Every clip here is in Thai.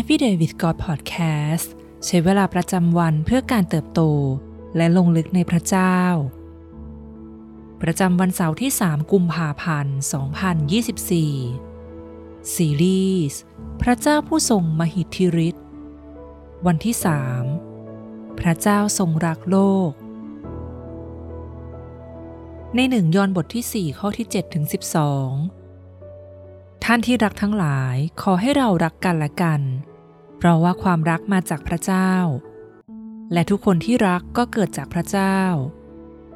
Everyday with God Podcast ใช้เวลาประจำวันเพื่อการเติบโต และลงลึกในพระเจ้า ประจำวันเสาร์ที่ 3 กุมภาพันธ์ 2024 ซีรีส์พระเจ้าผู้ทรงมหิทธิฤทธิ์ วันที่ 3 พระเจ้าทรงรักโลก ในหนึ่งยอห์นบทที่ 4 ข้อที่7ถึง12 ท่านที่รักทั้งหลายขอให้เรารักกันและกัน เพราะว่าความรักมาจากพระเจ้า และทุกคนที่รักก็เกิดจากพระเจ้า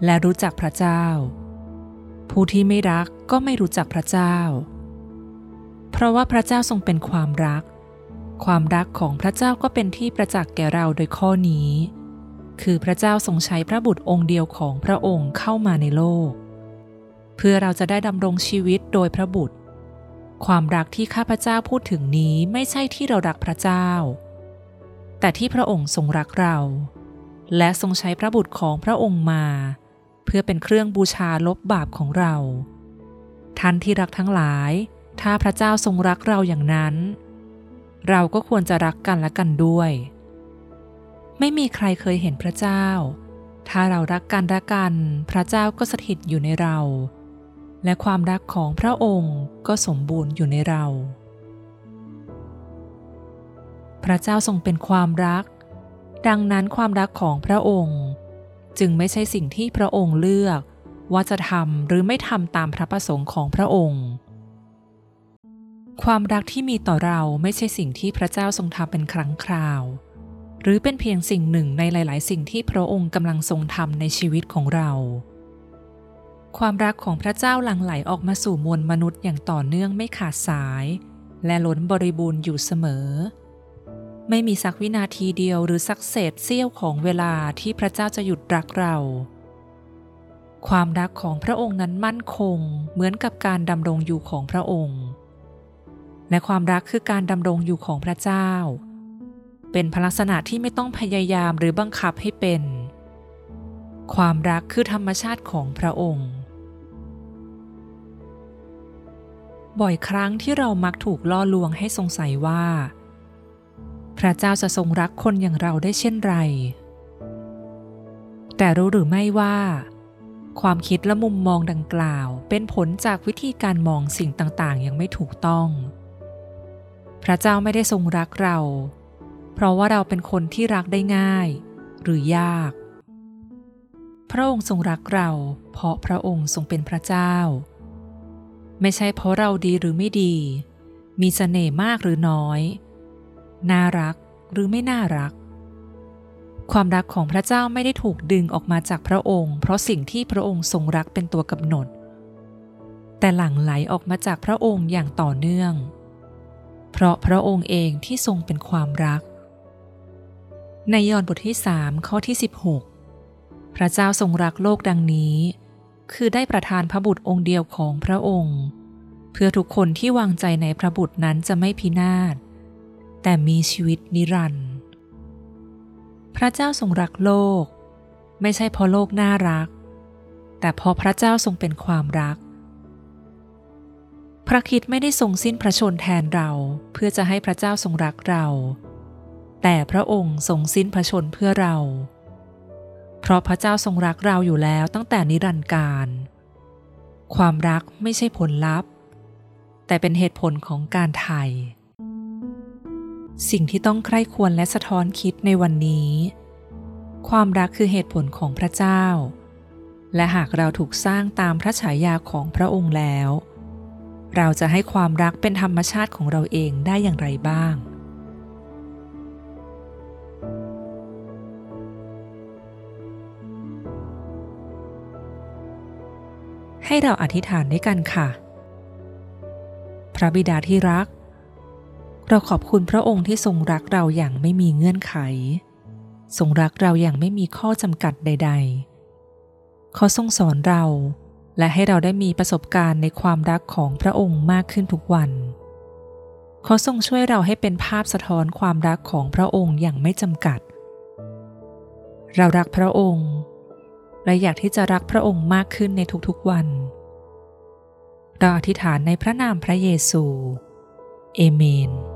และรู้จักพระเจ้า ผู้ที่ไม่รักก็ไม่รู้จักพระเจ้า เพราะว่าพระเจ้าทรงเป็นความรัก ความรักของพระเจ้าก็เป็นที่ประจักษ์แก่เราโดยข้อนี้ คือพระเจ้าทรงใช้พระบุตรองค์เดียวของพระองค์เข้ามาในโลก เพื่อเราจะได้ดำรงชีวิตโดยพระบุตร ความรักที่ข้าพเจ้าพูดถึงนี้ไม่ใช่ที่เรารักพระเจ้า แต่ที่พระองค์ทรงรักเรา และทรงใช้พระบุตรของพระองค์มา เพื่อเป็นเครื่องบูชาลบบาปของเรา ท่านที่รักทั้งหลาย ถ้าพระเจ้าทรงรักเราอย่างนั้น เราก็ควรจะรักกันและกันด้วย ไม่มีใครเคยเห็นพระเจ้า ถ้าเรารักกันและกัน พระเจ้าก็สถิตอยู่ในเรา และความรักของพระองค์ก็สมบูรณ์อยู่ในเรา พระเจ้าทรงเป็นความรัก ดังนั้นความรักของพระองค์ จึงไม่ใช่สิ่งที่พระองค์เลือกว่าจะทำหรือไม่ทำตามพระประสงค์ของพระองค์ ความรักที่มีต่อเราไม่ใช่สิ่งที่พระเจ้าทรงทำเป็นครั้งคราว หรือเป็นเพียงสิ่งหนึ่งในหลาย ๆ สิ่งที่พระองค์กำลังทรงทำในชีวิตของเรา ความรักของพระเจ้าหลั่งไหลออกมาสู่มวลมนุษย์อย่างต่อเนื่องไม่ขาดสาย และล้นบริบูรณ์อยู่เสมอ ไม่มีสักวินาทีเดียวหรือสักเศษเสี้ยวของเวลาที่พระเจ้าจะหยุดรักเรา ความรักของพระองค์นั้นมั่นคงเหมือนกับการดำรงอยู่ของพระองค์ และความรักคือการดำรงอยู่ของพระเจ้า เป็นพลักษณะที่ไม่ต้องพยายามหรือบังคับให้เป็นความรักคือธรรมชาติของพระองค์ บ่อยครั้งที่เรามักถูกล่อลวงให้สงสัยว่า พระเจ้าจะทรงรักคนอย่างเราได้เช่นไร แต่รู้หรือไม่ว่า ความคิดและมุมมองดังกล่าวเป็นผลจากวิธีการมองสิ่งต่างๆยังไม่ถูกต้อง พระเจ้าไม่ได้ทรงรักเรา เพราะว่าเราเป็นคนที่รักได้ง่าย หรือยาก พระองค์ทรงรักเรา เพราะพระองค์ทรงเป็นพระเจ้า ไม่ใช่เพราะเราดีหรือไม่ดี มีเสน่ห์มากหรือน้อย น่ารักหรือไม่น่ารัก ความรักของพระเจ้าไม่ได้ถูกดึงออกมาจากพระองค์ เพราะสิ่งที่พระองค์ทรงรักเป็นตัวกำหนด แต่หลั่งไหลออกมาจากพระองค์อย่างต่อเนื่อง เพราะพระองค์เองที่ทรงเป็นความรัก ในยอห์นบทที่3ข้อที่ 16 พระเจ้าทรงรักโลกดังนี้ คือได้ประทานพระบุตรองค์เดียวของพระองค์ เพื่อทุกคนที่วางใจในพระบุตรนั้นจะไม่พินาศ แต่มีชีวิตนิรันดร์พระเจ้าทรงรักโลก ไม่ใช่เพราะโลกน่ารัก แต่เพราะพระเจ้าทรงเป็นความรัก พระคิดไม่ได้ทรงสิ้นพระชนแทนเราเพื่อจะให้พระเจ้าทรงรักเรา แต่พระองค์ทรงสิ้นพระชนเพื่อเรา เพราะพระเจ้าทรงรักเราอยู่แล้วตั้งแต่นิรันดร์การ ความรักไม่ใช่ผลลัพธ์ แต่เป็นเหตุผลของการไถ่สิ่งที่ต้องใคร่ควรและสะท้อนคิดในวันนี้ ความรักคือเหตุผลของพระเจ้า และหากเราถูกสร้างตามพระฉายาของพระองค์แล้ว เราจะให้ความรักเป็นธรรมชาติของเราเองได้อย่างไรบ้างให้เราอธิษฐานด้วยกันค่ะ พระบิดาที่รัก เราขอบคุณพระองค์ที่ทรงรักเราอย่างไม่มีเงื่อนไข ทรงรักเราอย่างไม่มีข้อจำกัดใด ๆ เขาทรงสอนเราและให้เราได้มีประสบการณ์ในความรักของพระองค์มากขึ้นทุกวัน เขาทรงช่วยเราให้เป็นภาพสะท้อนความรักของพระองค์อย่างไม่จำกัด เรารักพระองค์ และอยากที่จะรักพระองค์มากขึ้นในทุกๆวัน เราอธิษฐานในพระนามพระเยซู เอเมน